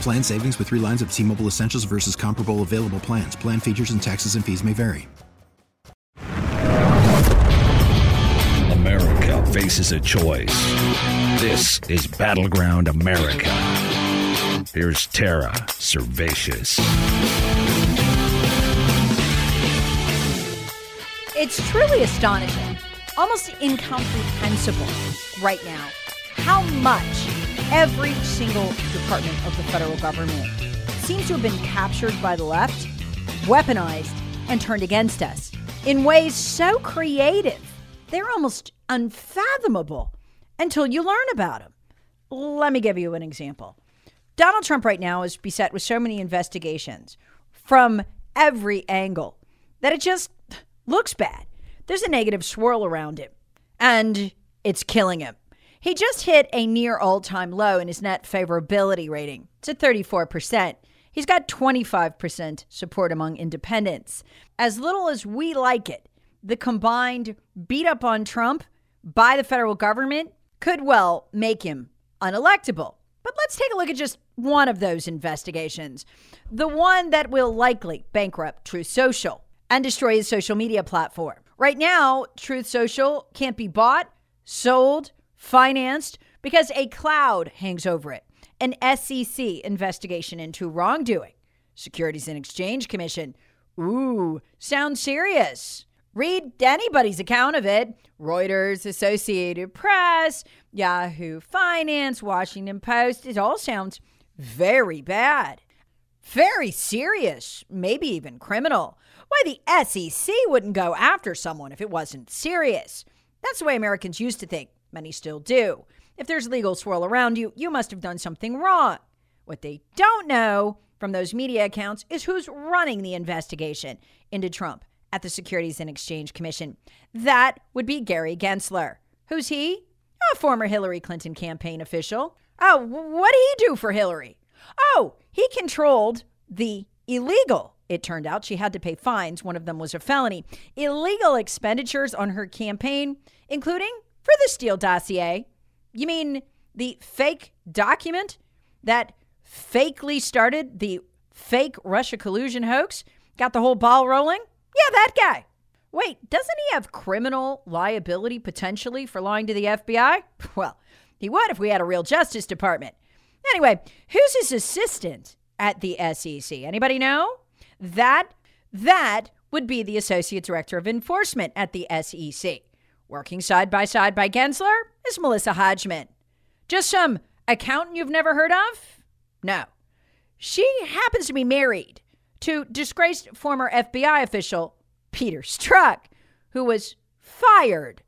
Plan savings with three lines of T Mobile Essentials versus comparable available plans. Plan features and taxes and fees may vary. America faces a choice. This is Battleground America. Here's Tara Servatius. It's truly astonishing, almost incomprehensible right now, how much every single department of the federal government seems to have been captured by the left, weaponized, and turned against us in ways so creative, they're almost unfathomable until you learn about them. Let me give you an example. Donald Trump right now is beset with so many investigations from every angle that it just looks bad. There's a negative swirl around him, and it's killing him. He just hit a near all time low in his net favorability rating. At 34%. He's got 25% support among independents. As little as we like it, the combined beat up on Trump by the federal government could well make him unelectable. But let's take a look at just one of those investigations the one that will likely bankrupt Truth Social and destroy his social media platform. Right now, Truth Social can't be bought, sold, financed because a cloud hangs over it. An SEC investigation into wrongdoing. Securities and Exchange Commission. Ooh, sounds serious. Read anybody's account of it Reuters, Associated Press, Yahoo Finance, Washington Post. It all sounds very bad. Very serious, maybe even criminal. Why the SEC wouldn't go after someone if it wasn't serious. That's the way Americans used to think. Many still do. If there's legal swirl around you, you must have done something wrong. What they don't know from those media accounts is who's running the investigation into Trump at the Securities and Exchange Commission. That would be Gary Gensler. Who's he? A former Hillary Clinton campaign official. Oh, what did he do for Hillary? Oh, he controlled the illegal. It turned out she had to pay fines. One of them was a felony. Illegal expenditures on her campaign, including for the Steele dossier. You mean the fake document that fakely started the fake Russia collusion hoax? Got the whole ball rolling? Yeah, that guy. Wait, doesn't he have criminal liability potentially for lying to the FBI? Well, he would if we had a real Justice Department. Anyway, who's his assistant at the SEC? Anybody know? That that would be the associate director of enforcement at the SEC. Working side by side by Gensler is Melissa Hodgman. Just some accountant you've never heard of? No. She happens to be married to disgraced former FBI official Peter Strzok, who was fired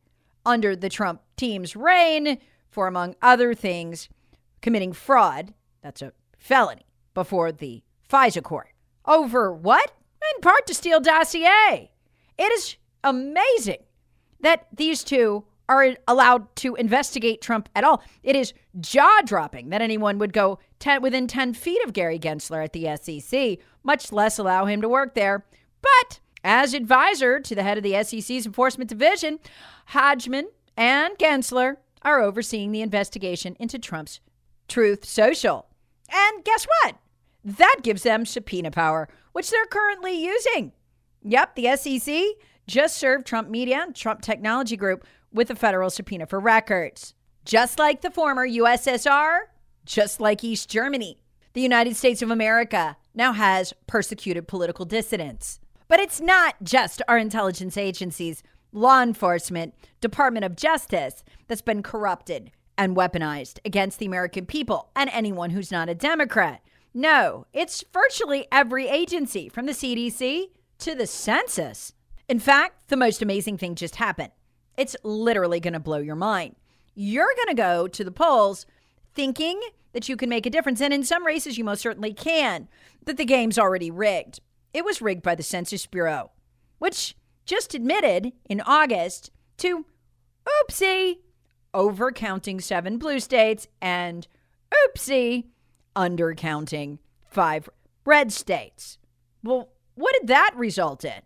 under the Trump team's reign for, among other things, committing fraud. That's a felony before the FISA court. Over what? In part to Steele dossier. It is amazing that these two are allowed to investigate Trump at all. It is jaw dropping that anyone would go ten, within 10 feet of Gary Gensler at the SEC, much less allow him to work there. But as advisor to the head of the SEC's Enforcement Division, Hodgman and Gensler are overseeing the investigation into Trump's Truth Social. And guess what? That gives them subpoena power, which they're currently using. Yep, the SEC just served Trump Media and Trump Technology Group with a federal subpoena for records. Just like the former USSR, just like East Germany. The United States of America now has persecuted political dissidents. But it's not just our intelligence agencies, law enforcement, Department of Justice that's been corrupted and weaponized against the American people and anyone who's not a Democrat. No, it's virtually every agency from the CDC to the census. In fact, the most amazing thing just happened. It's literally going to blow your mind. You're going to go to the polls thinking that you can make a difference. And in some races, you most certainly can, that the game's already rigged. It was rigged by the Census Bureau, which just admitted in August to oopsie, overcounting seven blue states and oopsie, undercounting five red states. Well, what did that result in?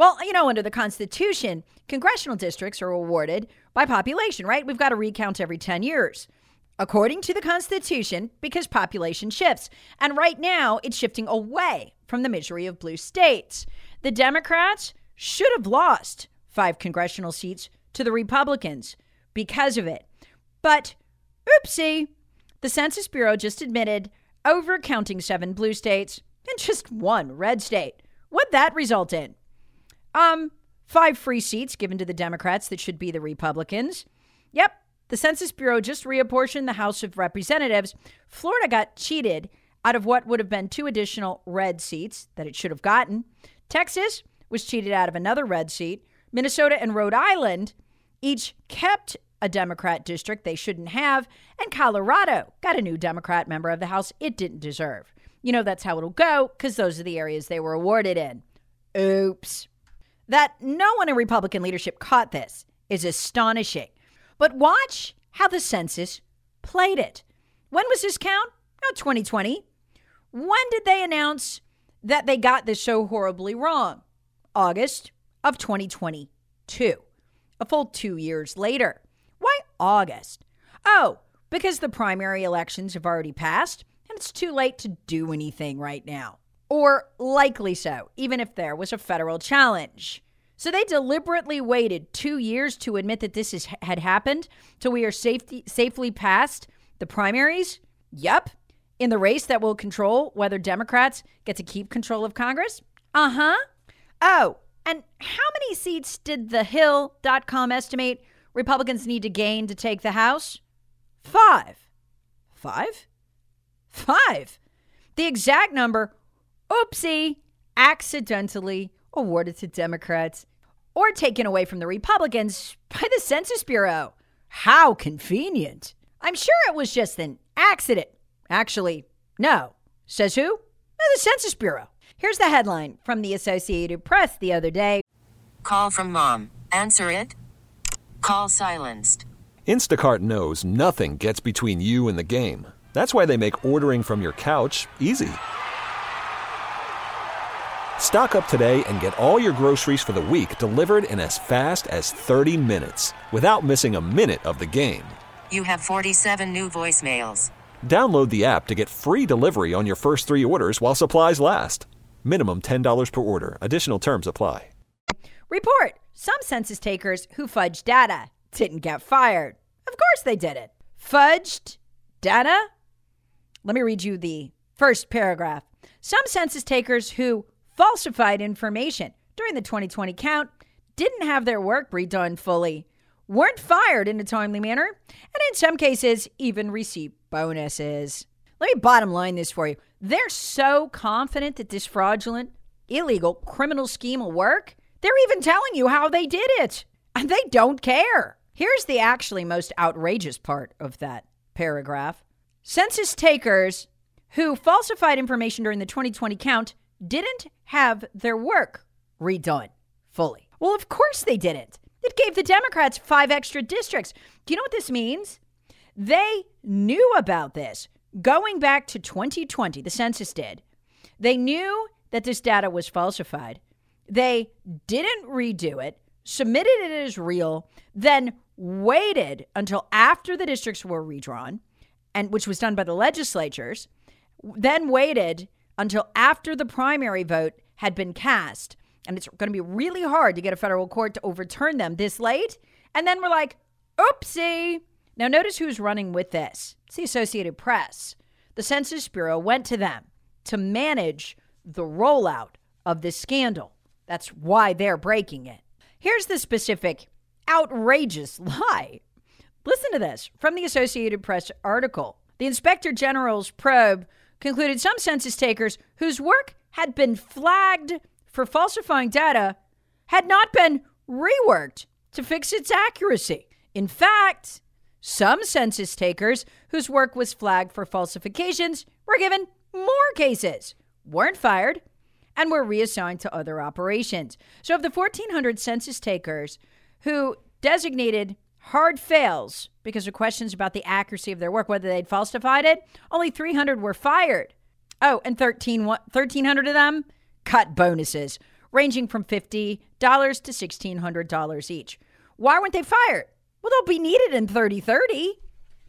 Well, you know, under the Constitution, congressional districts are awarded by population, right? We've got to recount every 10 years. According to the Constitution, because population shifts. And right now, it's shifting away from the misery of blue states. The Democrats should have lost five congressional seats to the Republicans because of it. But oopsie, the Census Bureau just admitted overcounting seven blue states and just one red state. What'd that result in? Um, five free seats given to the Democrats that should be the Republicans. Yep, the Census Bureau just reapportioned the House of Representatives. Florida got cheated out of what would have been two additional red seats that it should have gotten. Texas was cheated out of another red seat. Minnesota and Rhode Island each kept a Democrat district they shouldn't have. And Colorado got a new Democrat member of the House it didn't deserve. You know, that's how it'll go because those are the areas they were awarded in. Oops. That no one in Republican leadership caught this is astonishing. But watch how the census played it. When was this count? Oh, 2020. When did they announce that they got this so horribly wrong? August of 2022, a full two years later. Why August? Oh, because the primary elections have already passed and it's too late to do anything right now. Or likely so, even if there was a federal challenge. So they deliberately waited two years to admit that this is, had happened till we are safety, safely past the primaries? Yep. In the race that will control whether Democrats get to keep control of Congress? Uh huh. Oh, and how many seats did the Hill.com estimate Republicans need to gain to take the House? Five. Five? Five. The exact number oopsie, accidentally awarded to Democrats or taken away from the Republicans by the Census Bureau. How convenient. I'm sure it was just an accident. Actually, no. Says who? Uh, the Census Bureau. Here's the headline from the Associated Press the other day Call from mom. Answer it. Call silenced. Instacart knows nothing gets between you and the game. That's why they make ordering from your couch easy. Stock up today and get all your groceries for the week delivered in as fast as 30 minutes without missing a minute of the game. You have 47 new voicemails. Download the app to get free delivery on your first three orders while supplies last. Minimum $10 per order. Additional terms apply. Report some census takers who fudged data didn't get fired. Of course they didn't. Fudged data? Let me read you the first paragraph. Some census takers who falsified information during the 2020 count didn't have their work redone fully, weren't fired in a timely manner, and in some cases, even received bonuses. Let me bottom line this for you. They're so confident that this fraudulent, illegal, criminal scheme will work, they're even telling you how they did it. And they don't care. Here's the actually most outrageous part of that paragraph Census takers who falsified information during the 2020 count didn't have their work redone fully. Well, of course they didn't. It gave the Democrats five extra districts. Do you know what this means? They knew about this going back to 2020, the census did. They knew that this data was falsified. They didn't redo it, submitted it as real, then waited until after the districts were redrawn, and which was done by the legislatures, then waited until after the primary vote had been cast. And it's going to be really hard to get a federal court to overturn them this late. And then we're like, oopsie, Now, notice who's running with this. It's the Associated Press. The Census Bureau went to them to manage the rollout of this scandal. That's why they're breaking it. Here's the specific outrageous lie. Listen to this from the Associated Press article. The Inspector General's probe concluded some census takers whose work had been flagged for falsifying data had not been reworked to fix its accuracy. In fact, some census takers whose work was flagged for falsifications were given more cases, weren't fired, and were reassigned to other operations. So, of the 1,400 census takers who designated hard fails because of questions about the accuracy of their work, whether they'd falsified it, only 300 were fired. Oh, and 13, 1,300 of them cut bonuses ranging from $50 to $1,600 each. Why weren't they fired? Well, they'll be needed in 3030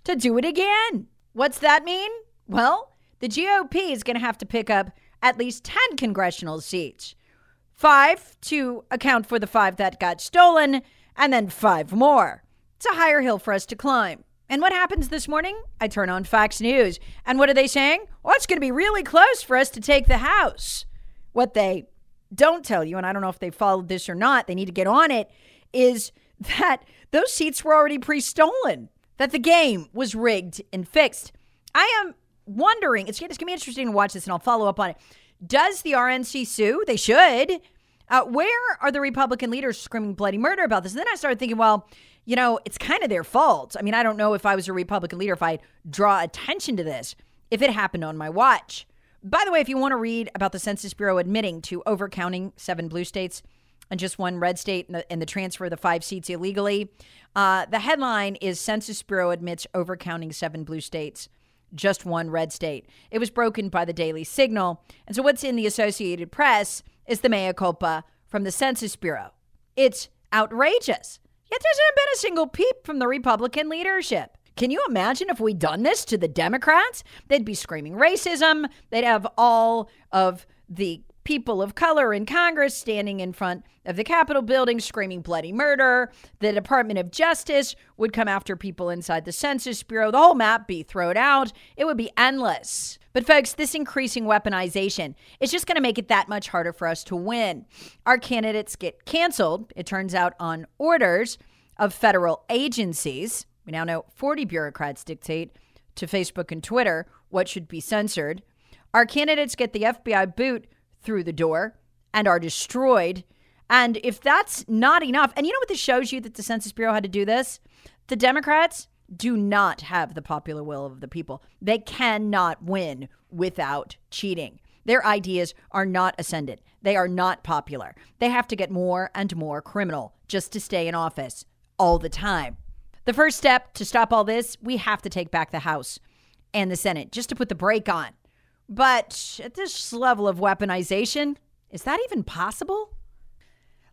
to do it again. What's that mean? Well, the GOP is going to have to pick up at least 10 congressional seats five to account for the five that got stolen, and then five more. It's a higher hill for us to climb. And what happens this morning? I turn on Fox News. And what are they saying? Well, it's going to be really close for us to take the House. What they don't tell you, and I don't know if they followed this or not, they need to get on it, is that those seats were already pre stolen, that the game was rigged and fixed. I am wondering, it's, it's going to be interesting to watch this, and I'll follow up on it. Does the RNC sue? They should. Uh, where are the Republican leaders screaming bloody murder about this? And then I started thinking, well, you know, it's kind of their fault. I mean, I don't know if I was a Republican leader, if I'd draw attention to this, if it happened on my watch. By the way, if you want to read about the Census Bureau admitting to overcounting seven blue states and just one red state and the, and the transfer of the five seats illegally, uh, the headline is Census Bureau admits overcounting seven blue states just one red state. It was broken by the Daily Signal. And so, what's in the Associated Press is the mea culpa from the Census Bureau. It's outrageous. Yet there hasn't been a single peep from the Republican leadership. Can you imagine if we'd done this to the Democrats? They'd be screaming racism. They'd have all of the people of color in Congress standing in front of the Capitol building screaming bloody murder. The Department of Justice would come after people inside the Census Bureau. The whole map be thrown out. It would be endless. But folks, this increasing weaponization is just going to make it that much harder for us to win. Our candidates get canceled, it turns out, on orders of federal agencies. We now know 40 bureaucrats dictate to Facebook and Twitter what should be censored. Our candidates get the FBI boot through the door and are destroyed. And if that's not enough, and you know what this shows you that the Census Bureau had to do this? The Democrats do not have the popular will of the people. They cannot win without cheating. Their ideas are not ascendant. They are not popular. They have to get more and more criminal just to stay in office all the time. The first step to stop all this, we have to take back the House and the Senate just to put the brake on. But at this level of weaponization, is that even possible?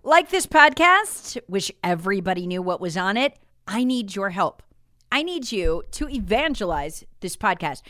Like this podcast, wish everybody knew what was on it. I need your help. I need you to evangelize this podcast.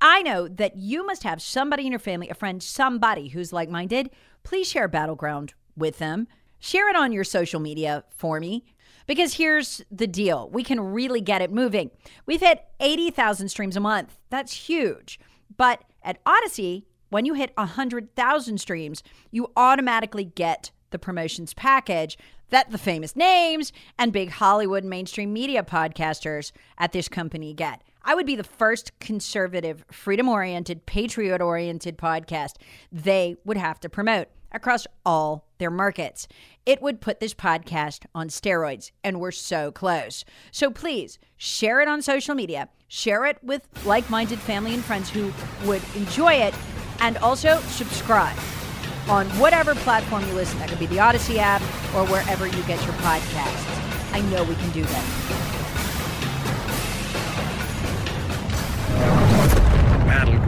I know that you must have somebody in your family, a friend, somebody who's like minded. Please share Battleground with them. Share it on your social media for me. Because here's the deal we can really get it moving. We've hit 80,000 streams a month. That's huge. But at Odyssey, when you hit 100,000 streams, you automatically get the promotions package that the famous names and big Hollywood mainstream media podcasters at this company get. I would be the first conservative, freedom oriented, patriot oriented podcast they would have to promote across all their markets. It would put this podcast on steroids, and we're so close. So please share it on social media, share it with like minded family and friends who would enjoy it, and also subscribe on whatever platform you listen. That could be the Odyssey app or wherever you get your podcasts. I know we can do that.